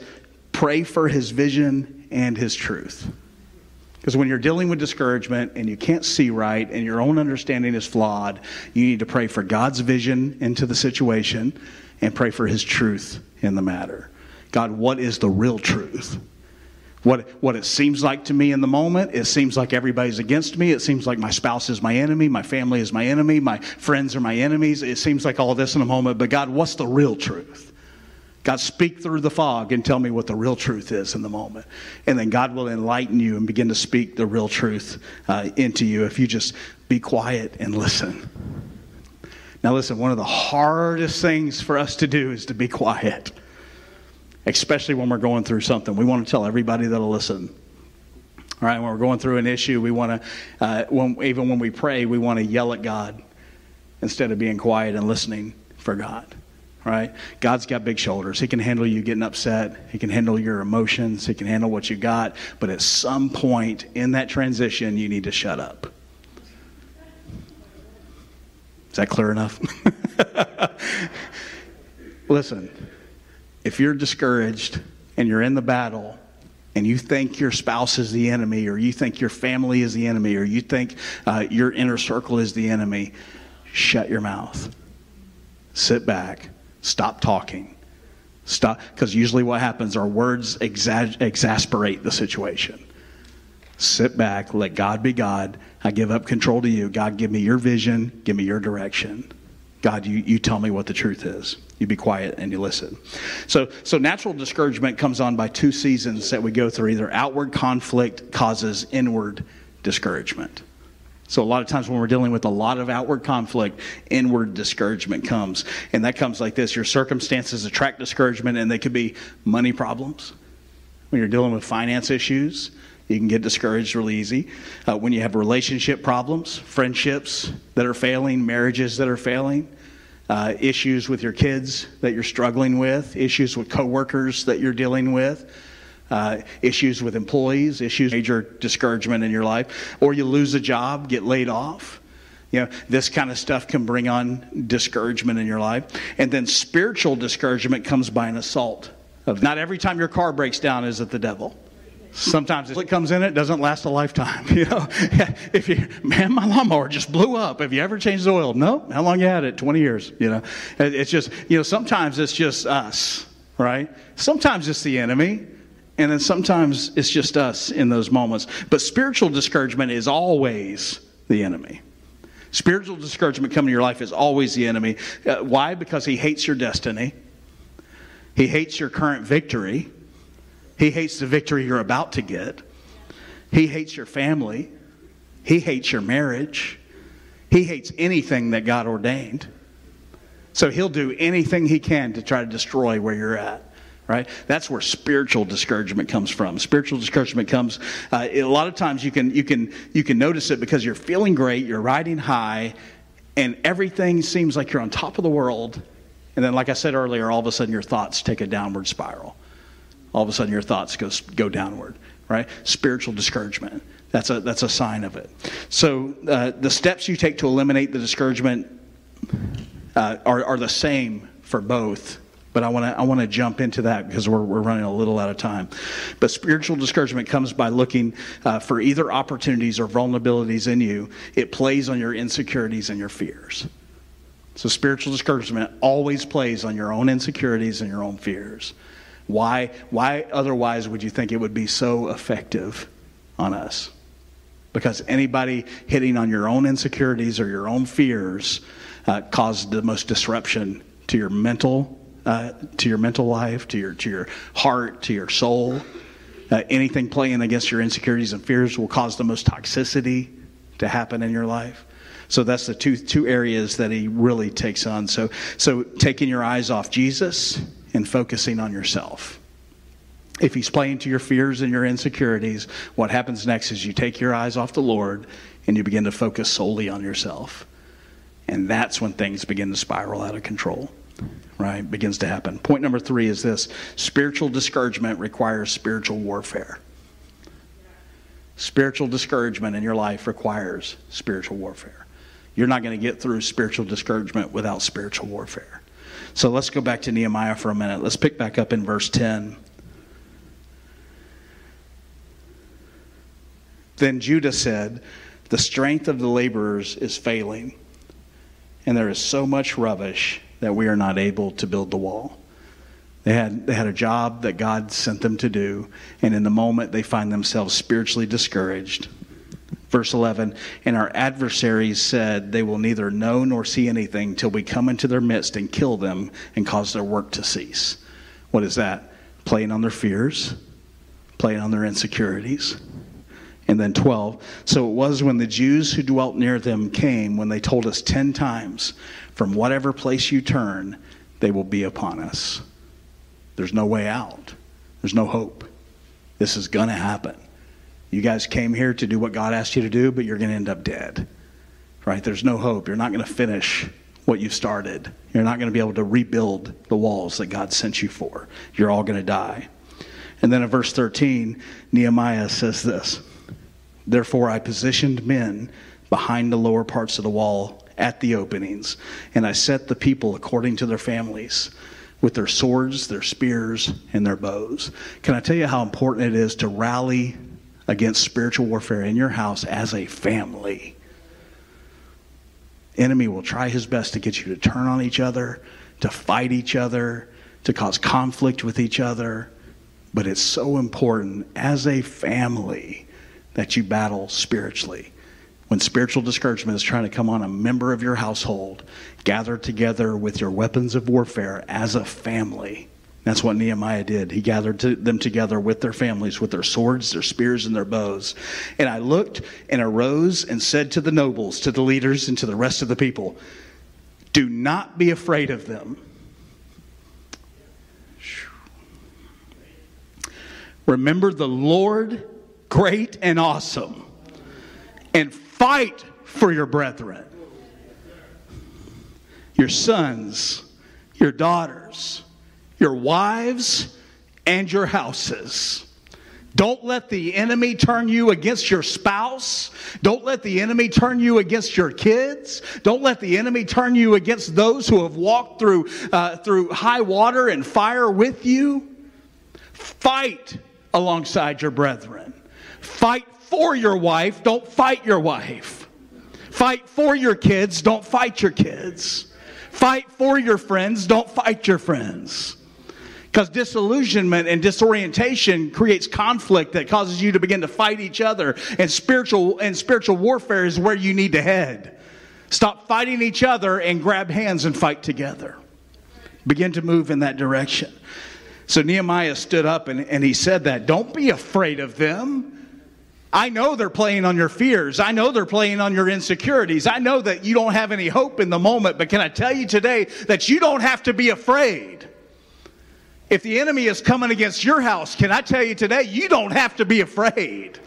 pray for his vision and his truth. Because when you're dealing with discouragement and you can't see right and your own understanding is flawed, you need to pray for God's vision into the situation and pray for His truth in the matter. God, what is the real truth? What, what it seems like to me in the moment, it seems like everybody's against me. It seems like my spouse is my enemy, my family is my enemy, my friends are my enemies. It seems like all this in a moment, but God, what's the real truth? God, speak through the fog and tell me what the real truth is in the moment. And then God will enlighten you and begin to speak the real truth uh, into you if you just be quiet and listen. Now, listen, one of the hardest things for us to do is to be quiet, especially when we're going through something. We want to tell everybody that'll listen. All right, when we're going through an issue, we want to, uh, when, even when we pray, we want to yell at God instead of being quiet and listening for God right? God's got big shoulders. He can handle you getting upset. He can handle your emotions. He can handle what you got. But at some point in that transition, you need to shut up. Is that clear enough? Listen, if you're discouraged and you're in the battle and you think your spouse is the enemy or you think your family is the enemy or you think uh, your inner circle is the enemy, shut your mouth. Sit back Stop talking. Stop, because usually what happens are words exa- exasperate the situation. Sit back, let God be God. I give up control to you. God, give me your vision, give me your direction. God, you, you tell me what the truth is. You be quiet and you listen. So, so natural discouragement comes on by two seasons that we go through. Either outward conflict causes inward discouragement. So, a lot of times when we're dealing with a lot of outward conflict, inward discouragement comes. And that comes like this your circumstances attract discouragement, and they could be money problems. When you're dealing with finance issues, you can get discouraged really easy. Uh, when you have relationship problems, friendships that are failing, marriages that are failing, uh, issues with your kids that you're struggling with, issues with coworkers that you're dealing with. Uh, issues with employees, issues, major discouragement in your life, or you lose a job, get laid off. You know, this kind of stuff can bring on discouragement in your life. And then spiritual discouragement comes by an assault. Of not every time your car breaks down is it the devil. Sometimes it comes in, it doesn't last a lifetime. You know, if you, man, my lawnmower just blew up. Have you ever changed the oil? No. How long you had it? 20 years. You know, it's just, you know, sometimes it's just us, right? Sometimes it's the enemy. And then sometimes it's just us in those moments. But spiritual discouragement is always the enemy. Spiritual discouragement coming to your life is always the enemy. Uh, why? Because he hates your destiny. He hates your current victory. He hates the victory you're about to get. He hates your family. He hates your marriage. He hates anything that God ordained. So he'll do anything he can to try to destroy where you're at right? That's where spiritual discouragement comes from. Spiritual discouragement comes uh, a lot of times you can you can you can notice it because you're feeling great, you're riding high, and everything seems like you're on top of the world. And then, like I said earlier, all of a sudden your thoughts take a downward spiral. All of a sudden your thoughts go go downward, right? Spiritual discouragement. That's a that's a sign of it. So uh, the steps you take to eliminate the discouragement uh, are, are the same for both but I want to I want to jump into that because we're, we're running a little out of time. But spiritual discouragement comes by looking uh, for either opportunities or vulnerabilities in you. It plays on your insecurities and your fears. So spiritual discouragement always plays on your own insecurities and your own fears. Why why otherwise would you think it would be so effective on us? Because anybody hitting on your own insecurities or your own fears uh, caused the most disruption to your mental uh, to your mental life, to your to your heart, to your soul. Uh, anything playing against your insecurities and fears will cause the most toxicity to happen in your life. So that's the two two areas that he really takes on. So so taking your eyes off Jesus and focusing on yourself. If he's playing to your fears and your insecurities, what happens next is you take your eyes off the Lord and you begin to focus solely on yourself. And that's when things begin to spiral out of control right, begins to happen. Point number three is this spiritual discouragement requires spiritual warfare. Spiritual discouragement in your life requires spiritual warfare. You're not going to get through spiritual discouragement without spiritual warfare. So let's go back to Nehemiah for a minute. Let's pick back up in verse 10. Then Judah said, The strength of the laborers is failing, and there is so much rubbish that we are not able to build the wall. They had, they had a job that God sent them to do, and in the moment they find themselves spiritually discouraged. Verse 11, and our adversaries said, They will neither know nor see anything till we come into their midst and kill them and cause their work to cease. What is that? Playing on their fears, playing on their insecurities. And then 12, so it was when the Jews who dwelt near them came, when they told us 10 times, from whatever place you turn, they will be upon us. There's no way out. There's no hope. This is going to happen. You guys came here to do what God asked you to do, but you're going to end up dead. Right? There's no hope. You're not going to finish what you started. You're not going to be able to rebuild the walls that God sent you for. You're all going to die. And then in verse 13, Nehemiah says this Therefore I positioned men behind the lower parts of the wall at the openings. And I set the people according to their families with their swords, their spears, and their bows. Can I tell you how important it is to rally against spiritual warfare in your house as a family? Enemy will try his best to get you to turn on each other, to fight each other, to cause conflict with each other. But it's so important as a family that you battle spiritually when spiritual discouragement is trying to come on a member of your household, gather together with your weapons of warfare as a family. That's what Nehemiah did. He gathered to them together with their families, with their swords, their spears, and their bows. And I looked and arose and said to the nobles, to the leaders, and to the rest of the people, Do not be afraid of them. Remember the Lord, great and awesome, and fight for your brethren. your sons, your daughters, your wives, and your houses. Don't let the enemy turn you against your spouse. Don't let the enemy turn you against your kids. Don't let the enemy turn you against those who have walked through, uh, through high water and fire with you. Fight alongside your brethren. Fight for your wife. Don't fight your wife. Fight for your kids. Don't fight your kids. Fight for your friends. Don't fight your friends. Because disillusionment and disorientation creates conflict that causes you to begin to fight each other. And spiritual and spiritual warfare is where you need to head. Stop fighting each other and grab hands and fight together. Begin to move in that direction. So Nehemiah stood up and, and he said that. Don't be afraid of them. I know they're playing on your fears. I know they're playing on your insecurities. I know that you don't have any hope in the moment, but can I tell you today that you don't have to be afraid? If the enemy is coming against your house, can I tell you today, you don't have to be afraid.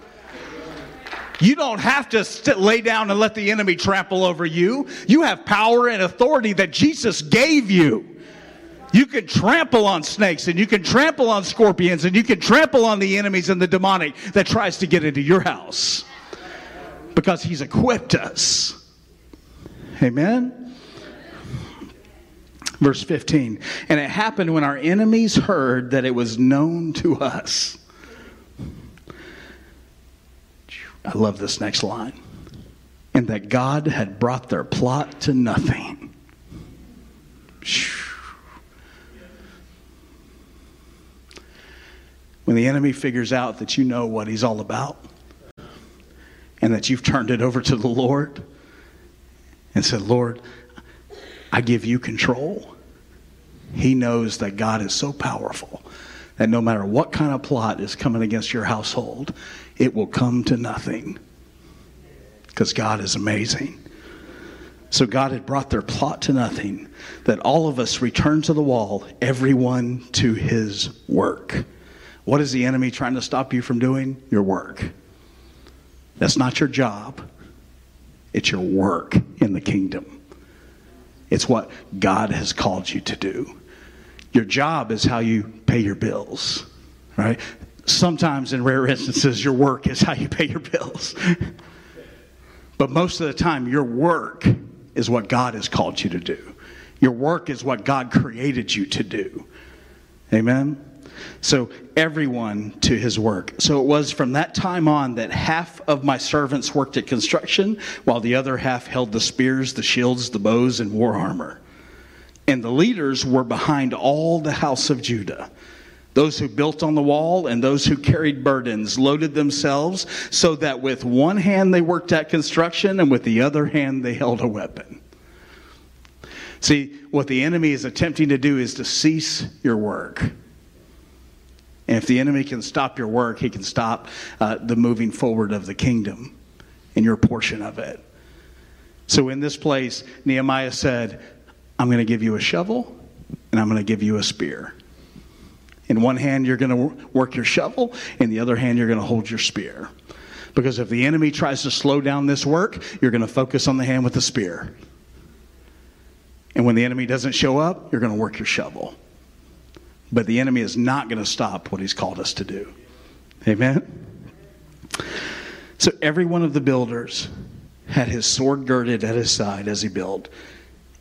You don't have to lay down and let the enemy trample over you. You have power and authority that Jesus gave you. You can trample on snakes and you can trample on scorpions and you can trample on the enemies and the demonic that tries to get into your house because he's equipped us. Amen. Verse 15. And it happened when our enemies heard that it was known to us. I love this next line. And that God had brought their plot to nothing. When the enemy figures out that you know what he's all about and that you've turned it over to the Lord and said, Lord, I give you control. He knows that God is so powerful that no matter what kind of plot is coming against your household, it will come to nothing because God is amazing. So God had brought their plot to nothing, that all of us return to the wall, everyone to his work. What is the enemy trying to stop you from doing? Your work. That's not your job, it's your work in the kingdom. It's what God has called you to do. Your job is how you pay your bills, right? Sometimes, in rare instances, your work is how you pay your bills. but most of the time, your work is what God has called you to do. Your work is what God created you to do. Amen? So, everyone to his work. So, it was from that time on that half of my servants worked at construction, while the other half held the spears, the shields, the bows, and war armor. And the leaders were behind all the house of Judah. Those who built on the wall and those who carried burdens loaded themselves so that with one hand they worked at construction and with the other hand they held a weapon. See, what the enemy is attempting to do is to cease your work. And if the enemy can stop your work, he can stop uh, the moving forward of the kingdom and your portion of it. So in this place, Nehemiah said, I'm going to give you a shovel and I'm going to give you a spear. In one hand, you're going to work your shovel, in the other hand, you're going to hold your spear. Because if the enemy tries to slow down this work, you're going to focus on the hand with the spear. And when the enemy doesn't show up, you're going to work your shovel. But the enemy is not going to stop what he's called us to do. Amen? So every one of the builders had his sword girded at his side as he built,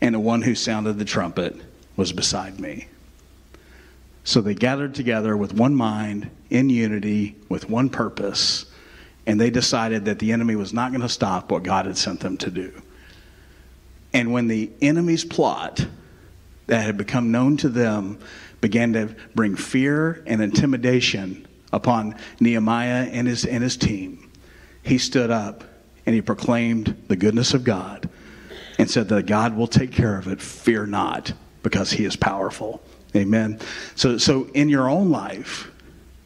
and the one who sounded the trumpet was beside me. So they gathered together with one mind, in unity, with one purpose, and they decided that the enemy was not going to stop what God had sent them to do. And when the enemy's plot that had become known to them began to bring fear and intimidation upon Nehemiah and his, and his team, he stood up and he proclaimed the goodness of God and said that God will take care of it. Fear not, because he is powerful. Amen. So, so in your own life,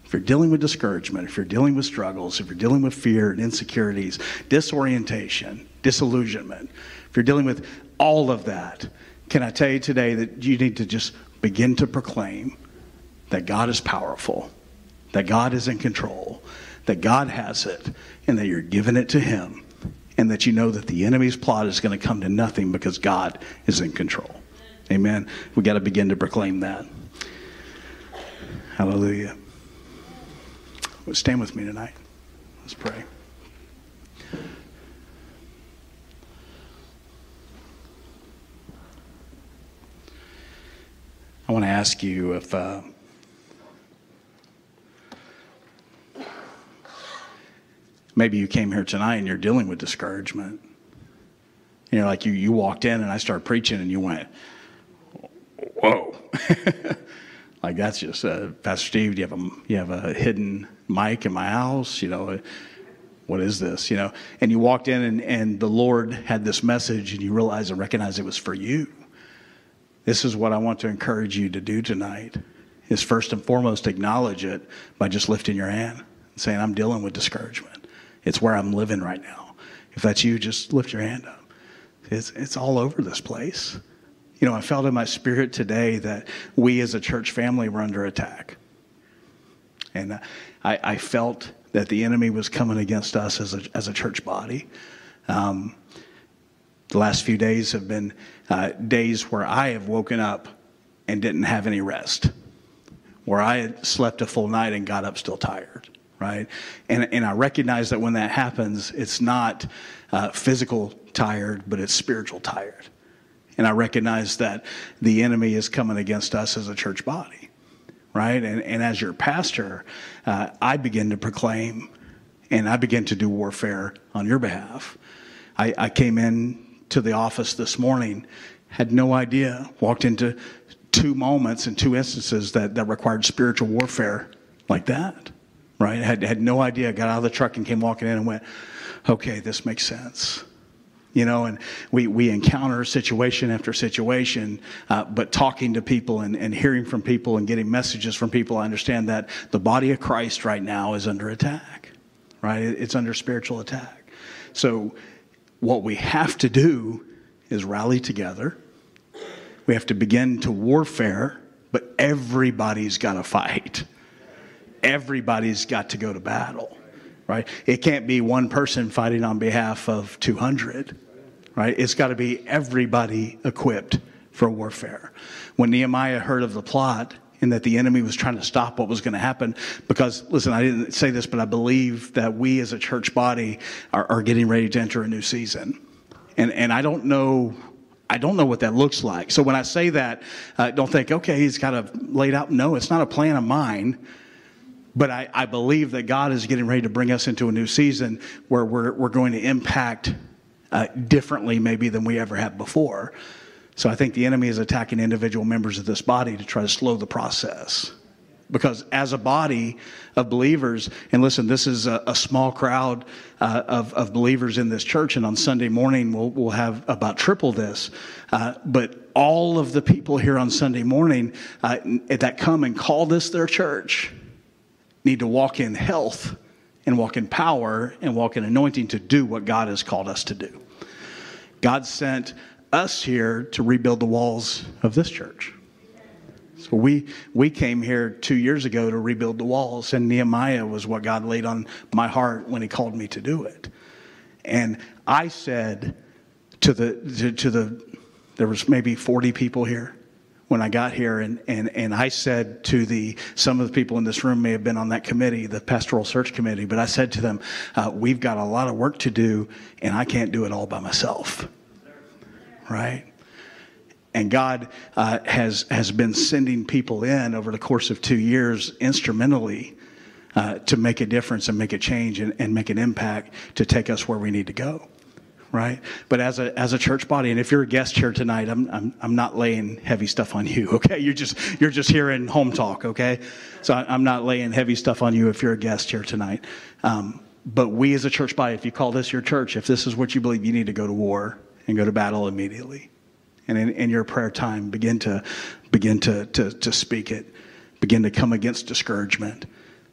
if you're dealing with discouragement, if you're dealing with struggles, if you're dealing with fear and insecurities, disorientation, disillusionment, if you're dealing with all of that, can I tell you today that you need to just begin to proclaim that God is powerful, that God is in control, that God has it, and that you're giving it to Him, and that you know that the enemy's plot is going to come to nothing because God is in control. Amen. We got to begin to proclaim that. Hallelujah. Stand with me tonight. Let's pray. I want to ask you if uh, maybe you came here tonight and you're dealing with discouragement. You know, like you, you walked in and I started preaching and you went, whoa. like that's just, uh, Pastor Steve, do you have a, you have a hidden mic in my house? You know, what is this? You know, and you walked in and, and the Lord had this message and you realized and recognized it was for you. This is what I want to encourage you to do tonight is first and foremost acknowledge it by just lifting your hand and saying, I'm dealing with discouragement. It's where I'm living right now. If that's you, just lift your hand up. It's, it's all over this place. You know, I felt in my spirit today that we as a church family were under attack. And I, I felt that the enemy was coming against us as a, as a church body. Um, the last few days have been uh, days where I have woken up and didn't have any rest, where I had slept a full night and got up still tired, right? And, and I recognize that when that happens, it's not uh, physical tired, but it's spiritual tired. And I recognize that the enemy is coming against us as a church body, right? And, and as your pastor, uh, I begin to proclaim and I begin to do warfare on your behalf. I, I came in to the office this morning, had no idea, walked into two moments and two instances that, that required spiritual warfare like that, right? Had, had no idea, got out of the truck and came walking in and went, okay, this makes sense. You know, and we, we encounter situation after situation, uh, but talking to people and, and hearing from people and getting messages from people, I understand that the body of Christ right now is under attack, right? It's under spiritual attack. So what we have to do is rally together. We have to begin to warfare, but everybody's got to fight. Everybody's got to go to battle, right? It can't be one person fighting on behalf of 200, right? It's got to be everybody equipped for warfare. When Nehemiah heard of the plot, and that the enemy was trying to stop what was going to happen. Because, listen, I didn't say this, but I believe that we as a church body are, are getting ready to enter a new season. And, and I don't know I don't know what that looks like. So when I say that, uh, don't think, okay, he's got to laid out. No, it's not a plan of mine. But I, I, believe that God is getting ready to bring us into a new season where we're, we're going to impact uh, differently, maybe, than we ever have before. So I think the enemy is attacking individual members of this body to try to slow the process. Because as a body of believers, and listen, this is a, a small crowd uh, of, of believers in this church, and on Sunday morning we'll, we'll have about triple this. Uh, but all of the people here on Sunday morning uh, that come and call this their church need to walk in health and walk in power and walk in anointing to do what God has called us to do. God sent us here to rebuild the walls of this church. So we we came here two years ago to rebuild the walls, and Nehemiah was what God laid on my heart when He called me to do it. And I said to the to, to the there was maybe forty people here when I got here, and, and, and I said to the some of the people in this room may have been on that committee, the pastoral search committee, but I said to them, uh, "We've got a lot of work to do, and I can't do it all by myself." Right? And God uh, has, has been sending people in over the course of two years instrumentally uh, to make a difference and make a change and, and make an impact to take us where we need to go right? But as a as a church body, and if you're a guest here tonight, I'm I'm I'm not laying heavy stuff on you, okay? You're just you're just hearing home talk, okay? So I, am not laying heavy stuff on you if you're a guest here tonight. Um, but we as a church body, if you call this your church, if this is what you believe, you need to go to war and go to battle immediately. And in, in your prayer time, begin to begin to, to, to speak it. Begin to come against discouragement.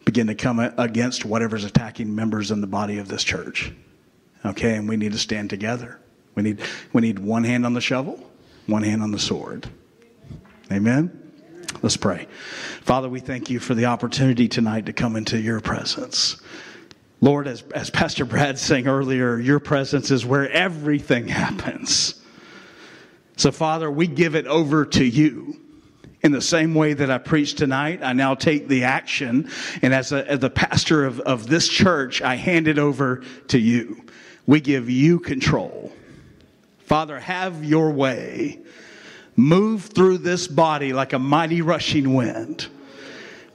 Begin to come against whatever's attacking members in the body of this church. Okay, and we need to stand together. We need, we need one hand on the shovel, one hand on the sword. Amen? Let's pray. Father, we thank you for the opportunity tonight to come into your presence. Lord, as, as Pastor Brad sang earlier, your presence is where everything happens. So, Father, we give it over to you. In the same way that I preached tonight, I now take the action, and as, a, as the pastor of, of this church, I hand it over to you. We give you control. Father, have your way. Move through this body like a mighty rushing wind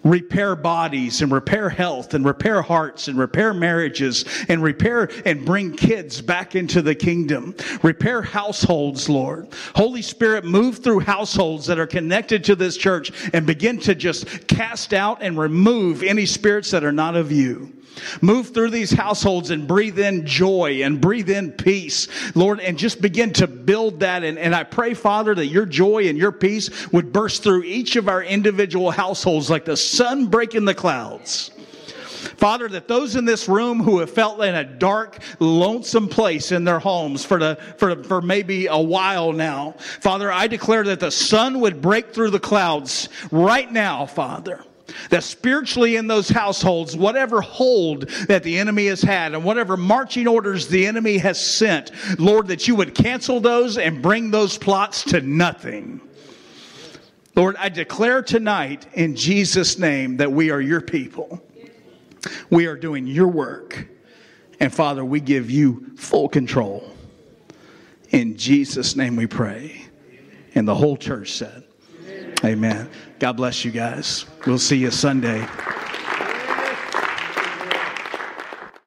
repair bodies and repair health and repair hearts and repair marriages and repair and bring kids back into the kingdom. Repair households, Lord. Holy Spirit, move through households that are connected to this church and begin to just cast out and remove any spirits that are not of you. Move through these households and breathe in joy and breathe in peace, Lord, and just begin to build that. And, and I pray, Father, that your joy and your peace would burst through each of our individual households like the sun breaking the clouds. Father, that those in this room who have felt in a dark, lonesome place in their homes for, the, for, for maybe a while now, Father, I declare that the sun would break through the clouds right now, Father. That spiritually in those households, whatever hold that the enemy has had and whatever marching orders the enemy has sent, Lord, that you would cancel those and bring those plots to nothing. Lord, I declare tonight in Jesus' name that we are your people. We are doing your work. And Father, we give you full control. In Jesus' name we pray. And the whole church said, Amen. God bless you guys. We'll see you Sunday.